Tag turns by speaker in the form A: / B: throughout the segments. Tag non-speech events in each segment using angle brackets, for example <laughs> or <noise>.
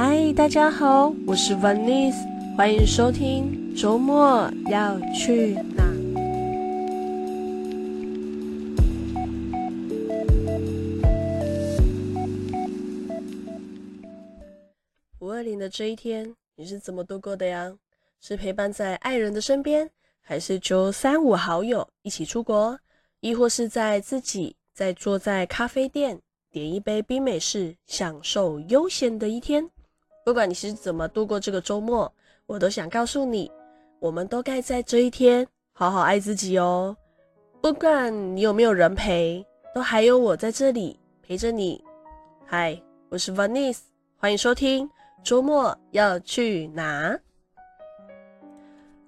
A: 嗨，大家好，我是 Vanice，欢迎收听周末要去哪？五二零的这一天，你是怎么度过的呀？是陪伴在爱人的身边，还是就三五好友一起出国，亦或是在自己在坐在咖啡店点一杯冰美式，享受悠闲的一天？不管你是怎么度过这个周末，我都想告诉你，我们都该在这一天好好爱自己哦。不管你有没有人陪，都还有我在这里陪着你。嗨，我是 Vanice，欢迎收听周末要去哪？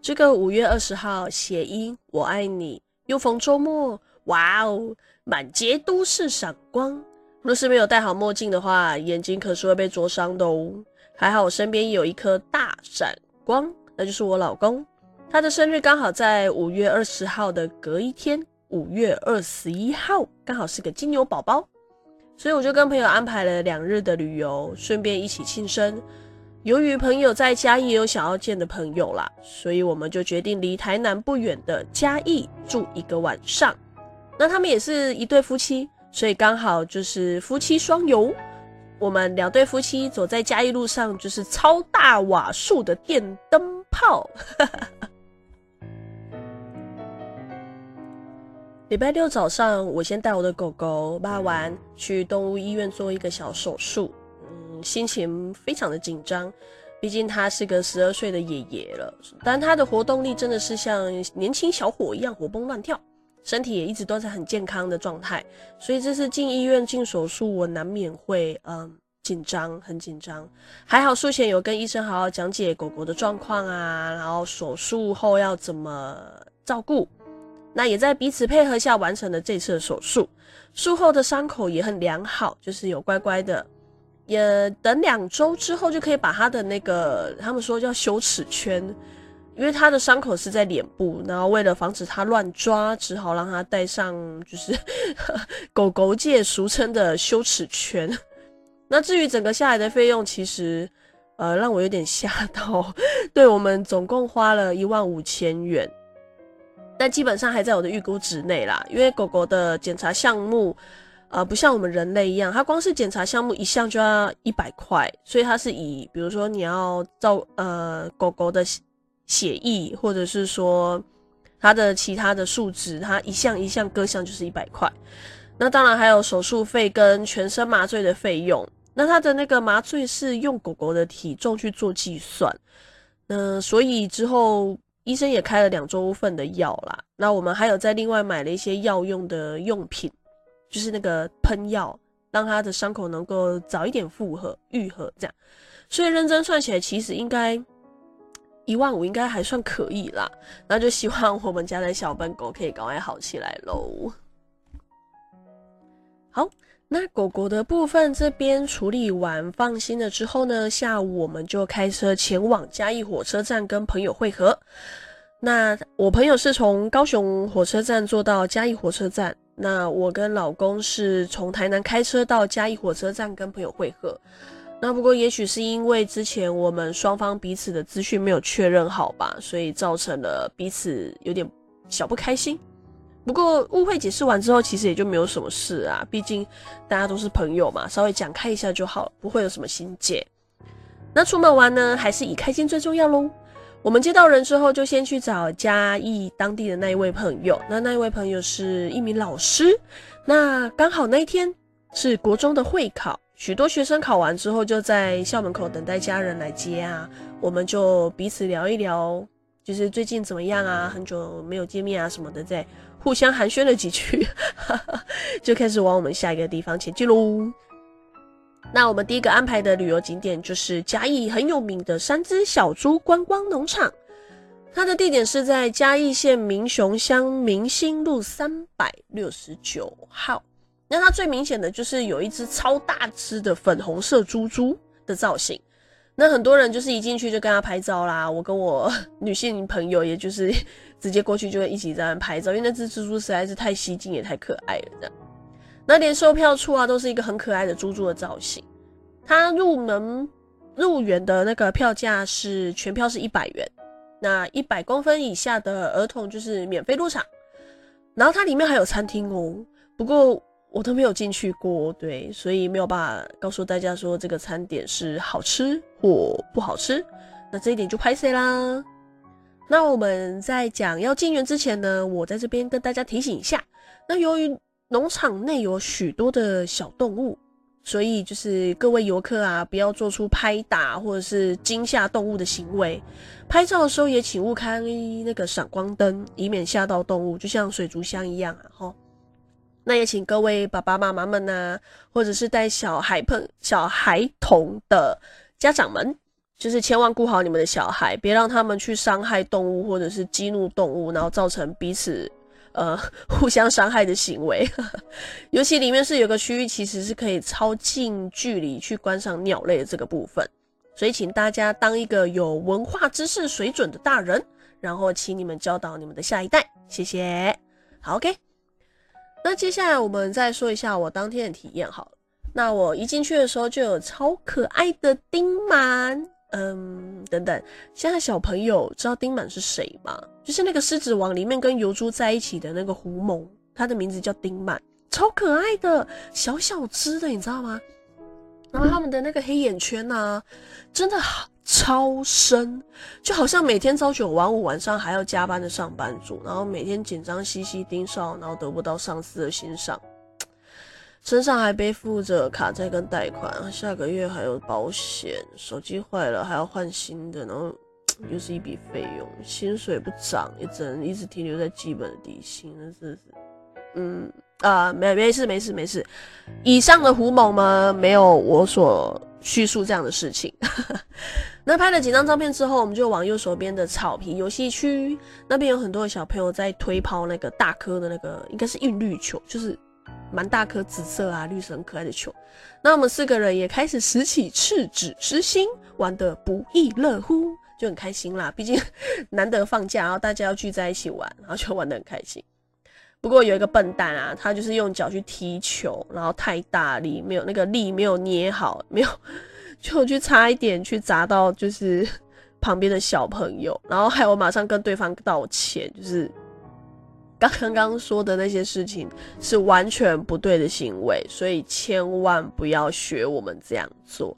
A: 这个五月二十号，谐音我爱你，又逢周末，哇哦，满街都是闪光。若是没有戴好墨镜的话，眼睛可是会被灼伤的哦。还好我身边有一颗大闪光，那就是我老公。他的生日刚好在五月二十号的隔一天，五月二十一号，刚好是个金牛宝宝，所以我就跟朋友安排了两日的旅游，顺便一起庆生。由于朋友在嘉义也有想要见的朋友啦，所以我们就决定离台南不远的嘉义住一个晚上。那他们也是一对夫妻，所以刚好就是夫妻双游。我们两对夫妻走在嘉义路上，就是超大瓦数的电灯泡。<laughs> 礼拜六早上，我先带我的狗狗巴完去动物医院做一个小手术，嗯，心情非常的紧张，毕竟他是个十二岁的爷爷了，但他的活动力真的是像年轻小伙一样活蹦乱跳。身体也一直都在很健康的状态，所以这次进医院进手术，我难免会嗯紧张，很紧张。还好术前有跟医生好好讲解狗狗的状况啊，然后手术后要怎么照顾，那也在彼此配合下完成了这次的手术。术后的伤口也很良好，就是有乖乖的，也等两周之后就可以把他的那个他们说叫羞耻圈。因为他的伤口是在脸部，然后为了防止他乱抓，只好让他戴上就是 <laughs> 狗狗界俗称的羞耻圈。<laughs> 那至于整个下来的费用，其实呃让我有点吓到。<laughs> 对，我们总共花了一万五千元，但基本上还在我的预估之内啦。因为狗狗的检查项目，呃不像我们人类一样，它光是检查项目一项就要一百块，所以它是以比如说你要照呃狗狗的。血液，或者是说他的其他的数值，他一项一项各项就是一百块。那当然还有手术费跟全身麻醉的费用。那他的那个麻醉是用狗狗的体重去做计算。那所以之后医生也开了两周份的药啦。那我们还有在另外买了一些药用的用品，就是那个喷药，让他的伤口能够早一点复合愈合这样。所以认真算起来，其实应该。一万五应该还算可以啦，那就希望我们家的小笨狗可以赶快好起来喽。好，那狗狗的部分这边处理完放心了之后呢，下午我们就开车前往嘉义火车站跟朋友会合。那我朋友是从高雄火车站坐到嘉义火车站，那我跟老公是从台南开车到嘉义火车站跟朋友会合。那不过，也许是因为之前我们双方彼此的资讯没有确认好吧，所以造成了彼此有点小不开心。不过误会解释完之后，其实也就没有什么事啊，毕竟大家都是朋友嘛，稍微讲开一下就好，不会有什么心结。那出门玩呢，还是以开心最重要喽。我们接到人之后，就先去找嘉义当地的那一位朋友。那那一位朋友是一名老师，那刚好那一天是国中的会考。许多学生考完之后就在校门口等待家人来接啊，我们就彼此聊一聊，就是最近怎么样啊，很久没有见面啊什么的，在互相寒暄了几句，<laughs> 就开始往我们下一个地方前进喽。那我们第一个安排的旅游景点就是嘉义很有名的三只小猪观光农场，它的地点是在嘉义县民雄乡民兴路三百六十九号。那它最明显的就是有一只超大只的粉红色猪猪的造型，那很多人就是一进去就跟他拍照啦。我跟我女性朋友，也就是直接过去就会一起在那拍照，因为那只猪猪实在是太吸睛也太可爱了。那连售票处啊都是一个很可爱的猪猪的造型。它入门入园的那个票价是全票是一百元，那一百公分以下的儿童就是免费入场。然后它里面还有餐厅哦，不过我都没有进去过，对，所以没有办法告诉大家说这个餐点是好吃或不好吃。那这一点就拍谢啦。那我们在讲要进园之前呢，我在这边跟大家提醒一下。那由于农场内有许多的小动物，所以就是各位游客啊，不要做出拍打或者是惊吓动物的行为。拍照的时候也请勿开那个闪光灯，以免吓到动物，就像水族箱一样啊。齁，那也请各位爸爸妈妈们啊，或者是带小孩朋小孩童的家长们。就是千万顾好你们的小孩，别让他们去伤害动物，或者是激怒动物，然后造成彼此呃 <laughs> 互相伤害的行为。<laughs> 尤其里面是有个区域，其实是可以超近距离去观赏鸟类的这个部分，所以请大家当一个有文化知识水准的大人，然后请你们教导你们的下一代。谢谢。好，OK。那接下来我们再说一下我当天的体验好了。那我一进去的时候就有超可爱的丁满。嗯，等等，现在小朋友知道丁满是谁吗？就是那个狮子王里面跟尤珠在一起的那个狐獴，他的名字叫丁满，超可爱的，小小只的，你知道吗？然后他们的那个黑眼圈呐、啊，真的超深，就好像每天朝九晚五，晚上还要加班的上班族，然后每天紧张兮兮盯梢，然后得不到上司的欣赏。身上还背负着卡债跟贷款，下个月还有保险，手机坏了还要换新的，然后又是一笔费用，薪水不涨，也只能一直停留在基本的底薪，那是，嗯啊，没没事没事没事，以上的胡某们没有我所叙述这样的事情。<laughs> 那拍了几张照片之后，我们就往右手边的草皮游戏区，那边有很多的小朋友在推抛那个大颗的那个，应该是韵律球，就是。蛮大颗紫色啊，绿色很可爱的球。那我们四个人也开始拾起赤子之心，玩得不亦乐乎，就很开心啦。毕竟 <laughs> 难得放假，然后大家要聚在一起玩，然后就玩得很开心。不过有一个笨蛋啊，他就是用脚去踢球，然后太大力，没有那个力没有捏好，没有 <laughs> 就去差一点去砸到就是 <laughs> 旁边的小朋友，然后还有马上跟对方道歉，就是。刚刚刚说的那些事情是完全不对的行为，所以千万不要学我们这样做。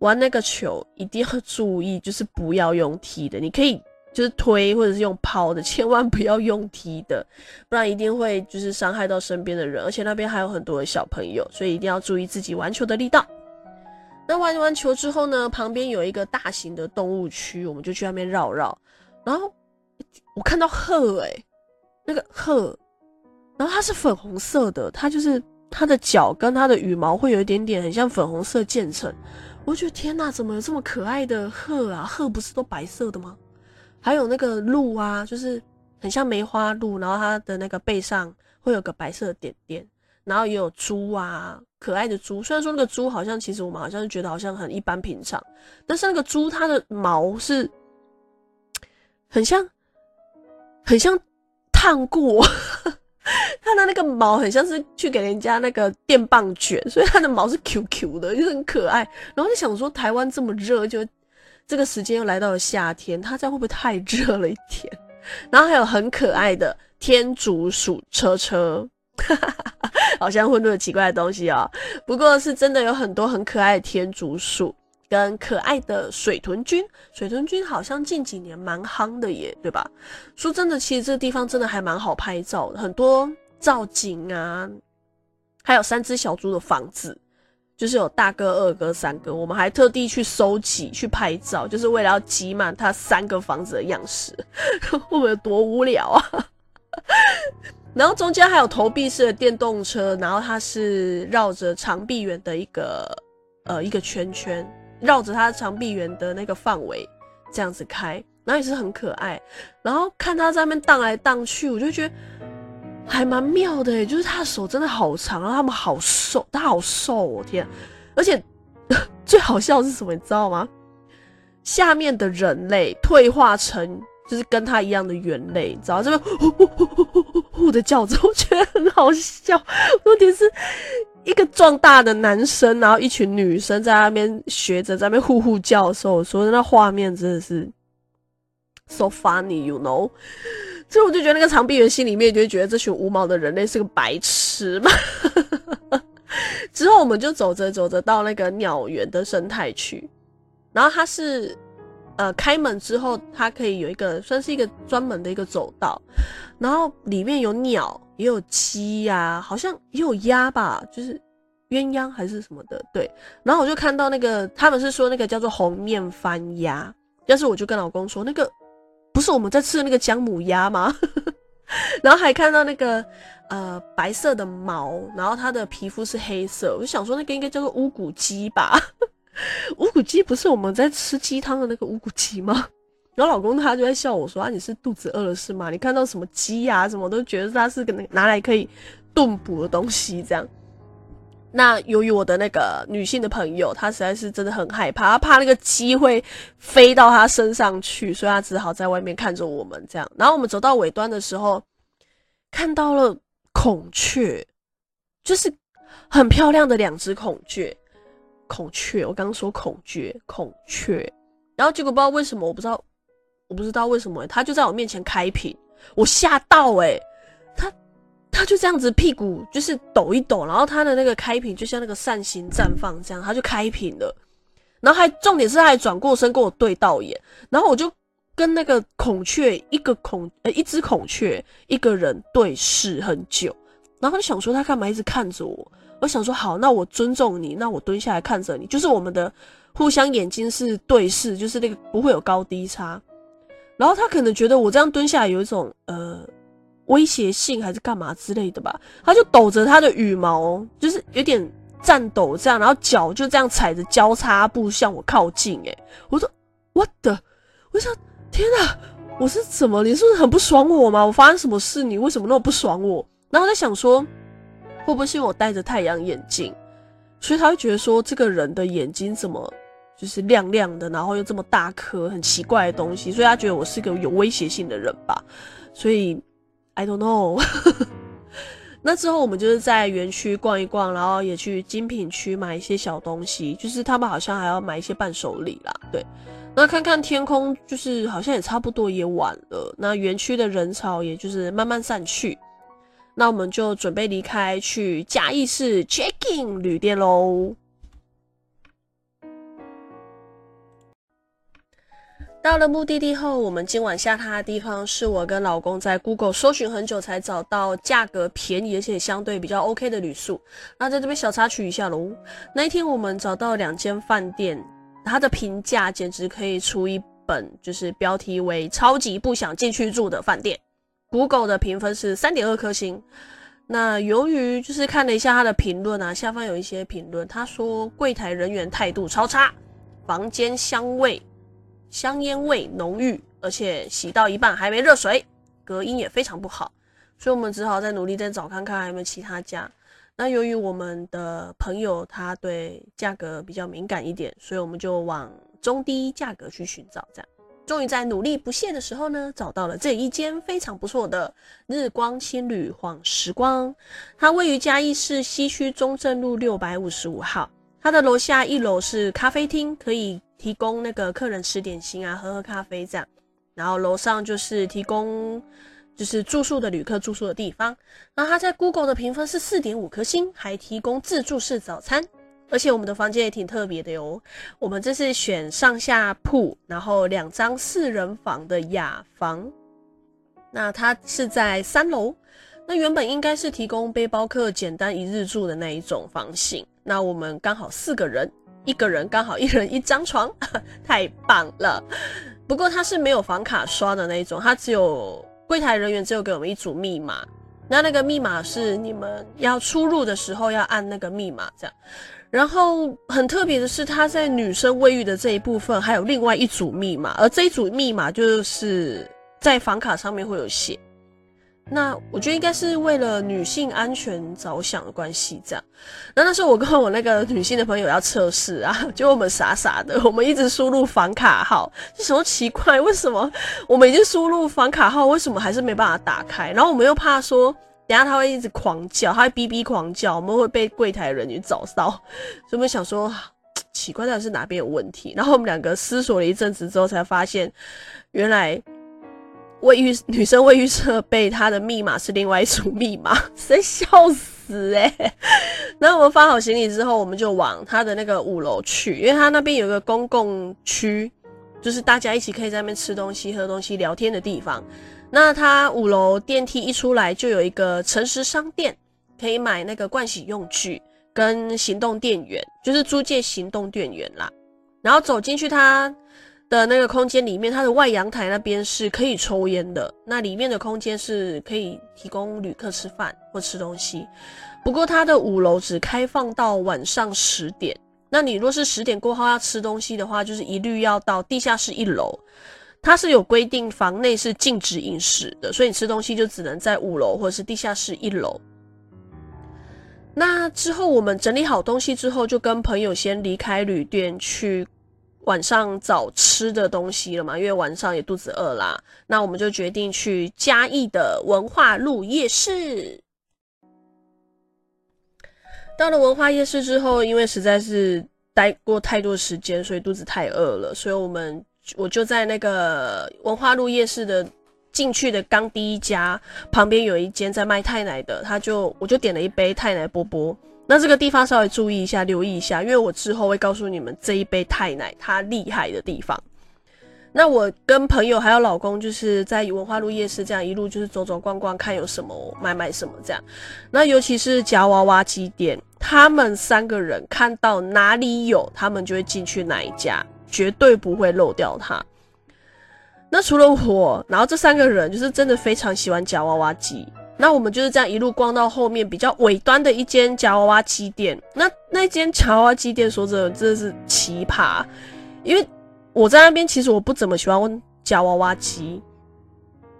A: 玩那个球一定要注意，就是不要用踢的，你可以就是推或者是用抛的，千万不要用踢的，不然一定会就是伤害到身边的人，而且那边还有很多的小朋友，所以一定要注意自己玩球的力道。那玩完球之后呢，旁边有一个大型的动物区，我们就去那边绕绕，然后我看到鹤诶、欸。那个鹤，然后它是粉红色的，它就是它的脚跟它的羽毛会有一点点很像粉红色渐层。我觉得天哪，怎么有这么可爱的鹤啊？鹤不是都白色的吗？还有那个鹿啊，就是很像梅花鹿，然后它的那个背上会有个白色点点，然后也有猪啊，可爱的猪。虽然说那个猪好像其实我们好像觉得好像很一般平常，但是那个猪它的毛是 <tsk> 很像，很像。烫过，<laughs> 它的那个毛很像是去给人家那个电棒卷，所以它的毛是 Q Q 的，就很可爱。然后就想说，台湾这么热，就这个时间又来到了夏天，它这样会不会太热了一点？<laughs> 然后还有很可爱的天竺鼠车车，<laughs> 好像混入了奇怪的东西哦。不过是真的有很多很可爱的天竺鼠。跟可爱的水豚君，水豚君好像近几年蛮夯的耶，对吧？说真的，其实这个地方真的还蛮好拍照的，很多造景啊，还有三只小猪的房子，就是有大哥、二哥、三哥，我们还特地去收集去拍照，就是为了要挤满他三个房子的样式，会不会有多无聊啊？<laughs> 然后中间还有投币式的电动车，然后它是绕着长臂猿的一个呃一个圈圈。绕着它长臂猿的那个范围这样子开，然后也是很可爱。然后看它在那边荡来荡去，我就觉得还蛮妙的，就是他的手真的好长，然后他们好瘦，他好瘦，我天！而且 <laughs> 最好笑的是什么，你知道吗？下面的人类退化成就是跟他一样的猿类，你知道这边呼呼呼呼呼呼的叫着，我觉得很好笑。问题是一个壮大的男生，然后一群女生在那边学着，在那边呼呼叫的时候，所以那画面真的是 so funny，you know。所以我就觉得那个长臂猿心里面就会觉得这群无毛的人类是个白痴嘛。<laughs> 之后我们就走着走着到那个鸟园的生态区，然后它是呃开门之后，它可以有一个算是一个专门的一个走道，然后里面有鸟，也有鸡呀、好像也有鸭吧，就是鸳鸯还是什么的，对。然后我就看到那个他们是说那个叫做红面番鸭，但是我就跟老公说那个。不是我们在吃的那个姜母鸭吗？<laughs> 然后还看到那个呃白色的毛，然后它的皮肤是黑色，我就想说那个应该叫做乌骨鸡吧？<laughs> 乌骨鸡不是我们在吃鸡汤的那个乌骨鸡吗？然后老公他就在笑我说啊，你是肚子饿了是吗？你看到什么鸡呀、啊、什么都觉得它是个拿来可以炖补的东西这样。那由于我的那个女性的朋友，她实在是真的很害怕，她怕那个鸡会飞到她身上去，所以她只好在外面看着我们这样。然后我们走到尾端的时候，看到了孔雀，就是很漂亮的两只孔雀。孔雀，我刚刚说孔雀，孔雀。然后结果不知道为什么，我不知道，我不知道为什么，它就在我面前开屏，我吓到诶，他就这样子屁股就是抖一抖，然后他的那个开屏就像那个扇形绽放这样，他就开屏了。然后还重点是他还转过身跟我对到眼，然后我就跟那个孔雀一个孔呃一只孔雀一个人对视很久，然后就想说他干嘛一直看着我？我想说好，那我尊重你，那我蹲下来看着你，就是我们的互相眼睛是对视，就是那个不会有高低差。然后他可能觉得我这样蹲下来有一种呃。威胁性还是干嘛之类的吧，他就抖着他的羽毛，就是有点颤抖这样，然后脚就这样踩着交叉步向我靠近。诶，我说 What the？我想天哪，我是怎么？你是不是很不爽我吗？我发生什么事？你为什么那么不爽我？然后我在想说，会不会是因为我戴着太阳眼镜，所以他会觉得说这个人的眼睛怎么就是亮亮的，然后又这么大颗，很奇怪的东西，所以他觉得我是个有威胁性的人吧，所以。I don't know。<laughs> 那之后我们就是在园区逛一逛，然后也去精品区买一些小东西，就是他们好像还要买一些伴手礼啦。对，那看看天空，就是好像也差不多也晚了。那园区的人潮也就是慢慢散去，那我们就准备离开，去嘉义市 check in 旅店喽。到了目的地后，我们今晚下榻的地方是我跟老公在 Google 搜寻很久才找到价格便宜而且相对比较 OK 的旅宿。那在这边小插曲一下喽。那一天我们找到两间饭店，它的评价简直可以出一本，就是标题为“超级不想进去住的饭店”。Google 的评分是三点二颗星。那由于就是看了一下它的评论啊，下方有一些评论，他说柜台人员态度超差，房间香味。香烟味浓郁，而且洗到一半还没热水，隔音也非常不好，所以我们只好再努力再找看看还有没有其他家。那由于我们的朋友他对价格比较敏感一点，所以我们就往中低价格去寻找。这样，终于在努力不懈的时候呢，找到了这一间非常不错的日光青旅晃时光。它位于嘉义市西区中正路六百五十五号，它的楼下一楼是咖啡厅，可以。提供那个客人吃点心啊，喝喝咖啡这样，然后楼上就是提供就是住宿的旅客住宿的地方。那他在 Google 的评分是四点五颗星，还提供自助式早餐，而且我们的房间也挺特别的哟。我们这是选上下铺，然后两张四人房的雅房。那它是在三楼，那原本应该是提供背包客简单一日住的那一种房型。那我们刚好四个人。一个人刚好一人一张床，<laughs> 太棒了。不过他是没有房卡刷的那一种，他只有柜台人员只有给我们一组密码。那那个密码是你们要出入的时候要按那个密码这样。然后很特别的是，他在女生卫浴的这一部分还有另外一组密码，而这一组密码就是在房卡上面会有写。那我觉得应该是为了女性安全着想的关系，这样。那那时候我跟我那个女性的朋友要测试啊，<laughs> 就我们傻傻的，我们一直输入房卡号，就什么奇怪，为什么我们已经输入房卡号，为什么还是没办法打开？然后我们又怕说，等下他会一直狂叫，他会哔哔狂叫，我们会被柜台人员找到，所以我们想说奇怪，到底是哪边有问题？然后我们两个思索了一阵子之后，才发现原来卫浴女生卫浴设备它的密码是另外一组密码，<laughs> 谁笑死哎、欸！然后我们放好行李之后，我们就往他的那个五楼去，因为他那边有个公共区。就是大家一起可以在那边吃东西、喝东西、聊天的地方。那它五楼电梯一出来就有一个诚实商店，可以买那个盥洗用具跟行动电源，就是租借行动电源啦。然后走进去它的那个空间里面，它的外阳台那边是可以抽烟的。那里面的空间是可以提供旅客吃饭或吃东西。不过它的五楼只开放到晚上十点。那你若是十点过后要吃东西的话，就是一律要到地下室一楼，它是有规定房内是禁止饮食的，所以你吃东西就只能在五楼或者是地下室一楼。那之后我们整理好东西之后，就跟朋友先离开旅店去晚上找吃的东西了嘛，因为晚上也肚子饿啦。那我们就决定去嘉义的文化路夜市。到了文化夜市之后，因为实在是待过太多时间，所以肚子太饿了，所以我们我就在那个文化路夜市的进去的刚第一家旁边有一间在卖泰奶的，他就我就点了一杯泰奶波波。那这个地方稍微注意一下，留意一下，因为我之后会告诉你们这一杯泰奶它厉害的地方。那我跟朋友还有老公，就是在文化路夜市这样一路就是走走逛逛，看有什么买买什么这样。那尤其是夹娃娃机店，他们三个人看到哪里有，他们就会进去哪一家，绝对不会漏掉它。那除了我，然后这三个人就是真的非常喜欢夹娃娃机。那我们就是这样一路逛到后面比较尾端的一间夹娃娃机店。那那间夹娃娃机店说真的真的是奇葩，因为。我在那边其实我不怎么喜欢夹娃娃机，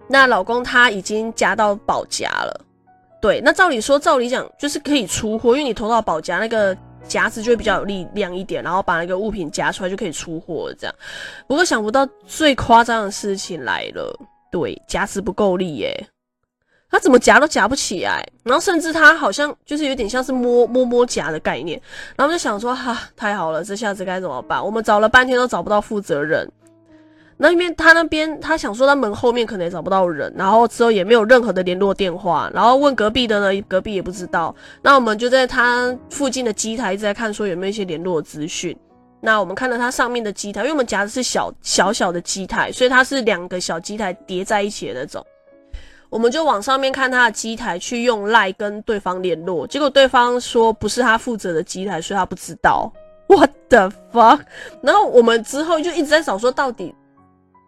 A: 那老公他已经夹到宝夹了，对，那照理说照理讲就是可以出货，因为你投到宝夹那个夹子就会比较有力量一点，然后把那个物品夹出来就可以出货了这样。不过想不到最夸张的事情来了，对，夹子不够力耶。他怎么夹都夹不起来，然后甚至他好像就是有点像是摸摸摸夹的概念，然后就想说哈，太好了，这下子该怎么办？我们找了半天都找不到负责人，那边他那边他想说他门后面可能也找不到人，然后之后也没有任何的联络电话，然后问隔壁的呢，隔壁也不知道。那我们就在他附近的机台一直在看，说有没有一些联络资讯。那我们看到它上面的机台，因为我们夹的是小小小的机台，所以它是两个小机台叠在一起的那种。我们就往上面看他的机台，去用赖跟对方联络，结果对方说不是他负责的机台，所以他不知道。<laughs> What the fuck？然后我们之后就一直在找，说到底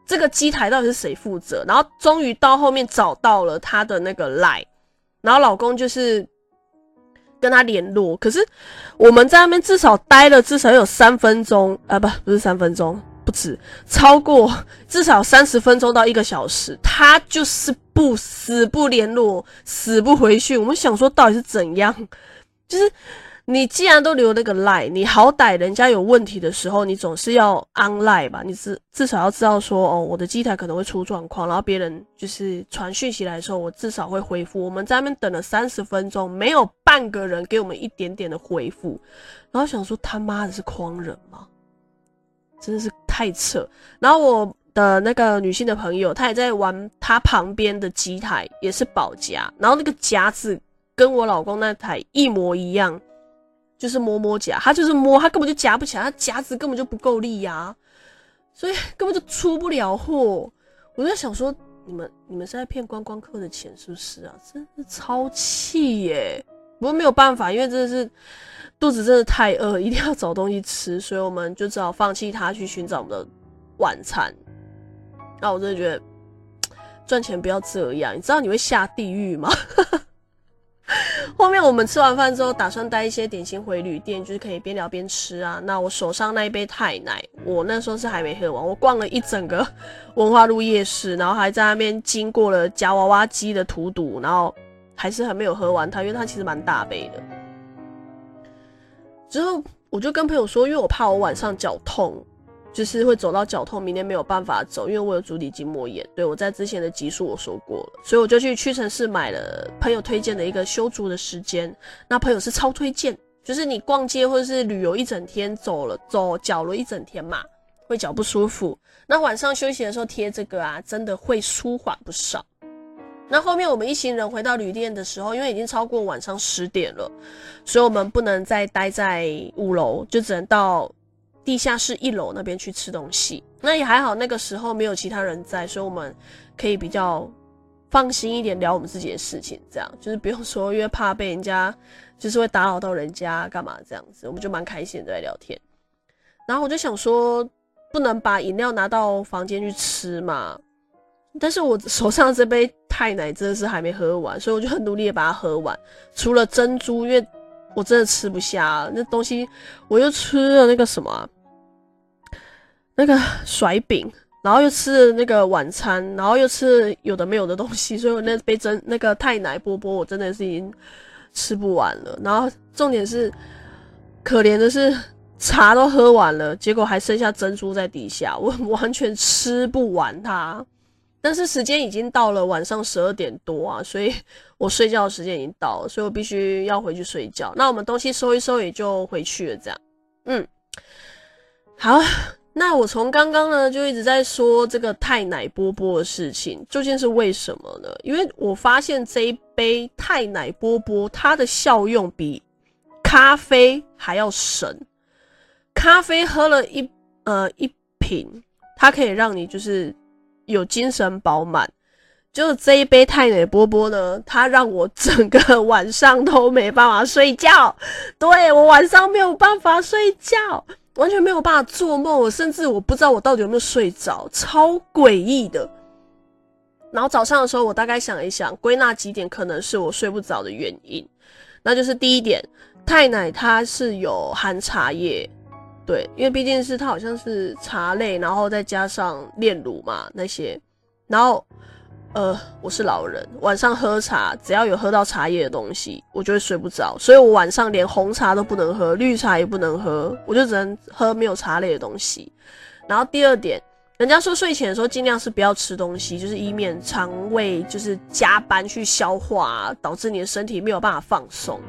A: 这个机台到底是谁负责？然后终于到后面找到了他的那个赖，然后老公就是跟他联络，可是我们在那边至少待了至少有三分钟啊，不，不是三分钟。不止，超过至少三十分钟到一个小时，他就是不死不联络，死不回讯。我们想说到底是怎样？就是你既然都留那个 line，你好歹人家有问题的时候，你总是要 online 吧？你至至少要知道说，哦，我的机台可能会出状况，然后别人就是传讯息来的时候，我至少会回复。我们在那边等了三十分钟，没有半个人给我们一点点的回复，然后想说他妈的是诓人吗？真的是。太扯，然后我的那个女性的朋友，她也在玩，她旁边的机台也是宝夹，然后那个夹子跟我老公那台一模一样，就是摸摸夹，她就是摸，她根本就夹不起来，她夹子根本就不够力呀、啊，所以根本就出不了货。我在想说，你们你们是在骗观光客的钱是不是啊？真是超气耶！不过没有办法，因为真的是。肚子真的太饿，一定要找东西吃，所以我们就只好放弃它，去寻找我们的晚餐。那我真的觉得赚钱不要这样，你知道你会下地狱吗？<laughs> 后面我们吃完饭之后，打算带一些点心回旅店，就是可以边聊边吃啊。那我手上那一杯泰奶，我那时候是还没喝完。我逛了一整个 <laughs> 文化路夜市，然后还在那边经过了夹娃娃机的荼毒，然后还是还没有喝完它，因为它其实蛮大杯的。之后我就跟朋友说，因为我怕我晚上脚痛，就是会走到脚痛，明天没有办法走，因为我有足底筋膜炎。对，我在之前的集数我说过了，所以我就去屈臣氏买了朋友推荐的一个修足的时间。那朋友是超推荐，就是你逛街或者是旅游一整天，走了走脚了一整天嘛，会脚不舒服。那晚上休息的时候贴这个啊，真的会舒缓不少。那后面我们一行人回到旅店的时候，因为已经超过晚上十点了，所以我们不能再待在五楼，就只能到地下室一楼那边去吃东西。那也还好，那个时候没有其他人在，所以我们可以比较放心一点聊我们自己的事情，这样就是不用说，因为怕被人家就是会打扰到人家干嘛这样子，我们就蛮开心的在聊天。然后我就想说，不能把饮料拿到房间去吃嘛。但是我手上这杯太奶真的是还没喝完，所以我就很努力的把它喝完。除了珍珠，因为我真的吃不下那东西，我又吃了那个什么、那个甩饼，然后又吃了那个晚餐，然后又吃了有的没有的东西，所以我那杯珍那个泰奶波波，我真的是已经吃不完了。然后重点是，可怜的是茶都喝完了，结果还剩下珍珠在底下，我 <laughs> 完全吃不完它。但是时间已经到了晚上十二点多啊，所以 <laughs> 我睡觉的时间已经到了，所以我必须要回去睡觉。那我们东西收一收，也就回去了。这样，嗯，好。那我从刚刚呢就一直在说这个泰奶波波的事情，究竟是为什么呢？因为我发现这一杯泰奶波波它的效用比咖啡还要神。咖啡喝了一呃一瓶，它可以让你就是。有精神饱满，就这一杯泰奶波波呢，它让我整个晚上都没办法睡觉。对，我晚上没有办法睡觉，完全没有办法做梦，我甚至我不知道我到底有没有睡着，超诡异的。然后早上的时候，我大概想一想，归纳几点可能是我睡不着的原因，那就是第一点，泰奶它是有含茶叶。对，因为毕竟是它好像是茶类，然后再加上炼乳嘛那些，然后呃，我是老人，晚上喝茶只要有喝到茶叶的东西，我就会睡不着，所以我晚上连红茶都不能喝，绿茶也不能喝，我就只能喝没有茶类的东西。然后第二点。人家说睡前的时候尽量是不要吃东西，就是以免肠胃就是加班去消化，导致你的身体没有办法放松。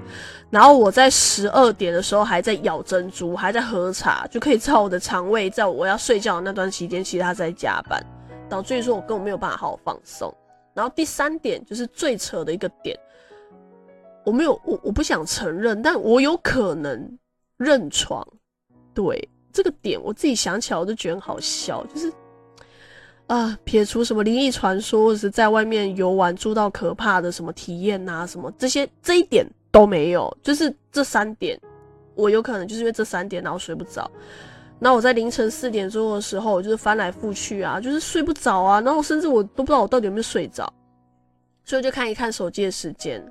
A: 然后我在十二点的时候还在咬珍珠，还在喝茶，就可以知道我的肠胃在我要睡觉的那段期间，其实它在加班，导致于说我根本没有办法好好放松。然后第三点就是最扯的一个点，我没有我我不想承认，但我有可能认床。对这个点，我自己想起来我就觉得很好笑，就是。啊，撇除什么灵异传说，或者是在外面游玩住到可怕的什么体验啊，什么这些这一点都没有，就是这三点，我有可能就是因为这三点，然后睡不着。那我在凌晨四点钟的时候，我就是翻来覆去啊，就是睡不着啊，然后甚至我都不知道我到底有没有睡着，所以就看一看手机的时间。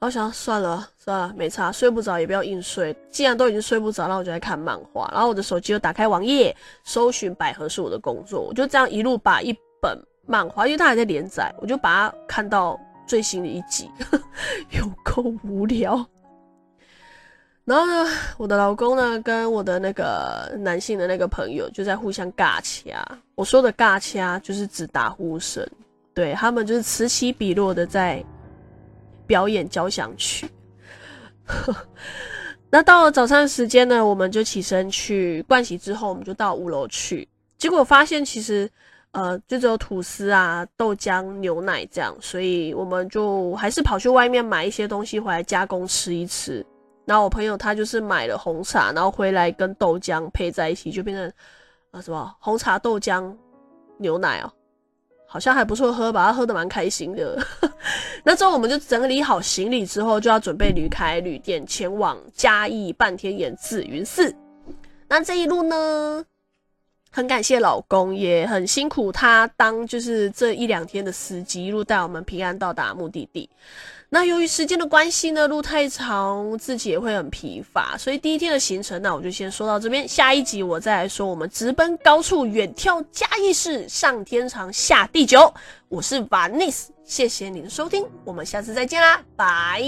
A: 然后想算了算了，没差，睡不着也不要硬睡。既然都已经睡不着，那我就来看漫画。然后我的手机又打开网页，搜寻百合是我的工作。我就这样一路把一本漫画，因为它还在连载，我就把它看到最新的一集，<laughs> 有够无聊。然后呢，我的老公呢，跟我的那个男性的那个朋友就在互相尬掐。我说的尬掐就是指打呼声，对，他们就是此起彼落的在。表演交响曲，<laughs> 那到了早餐时间呢，我们就起身去盥洗，之后我们就到五楼去。结果发现其实，呃，就只有吐司啊、豆浆、牛奶这样，所以我们就还是跑去外面买一些东西回来加工吃一吃。然后我朋友他就是买了红茶，然后回来跟豆浆配在一起，就变成啊什么红茶豆浆牛奶哦。好像还不错喝吧，他喝得蛮开心的。<laughs> 那之后我们就整理好行李之后，就要准备离开旅店，前往嘉义半天岩紫云寺。那这一路呢，很感谢老公，也很辛苦他当就是这一两天的司机，一路带我们平安到达目的地。那由于时间的关系呢，路太长，自己也会很疲乏，所以第一天的行程，那我就先说到这边。下一集我再来说，我们直奔高处，远眺嘉义市，上天长下地久。我是 Vanis，谢谢你的收听，我们下次再见啦，拜。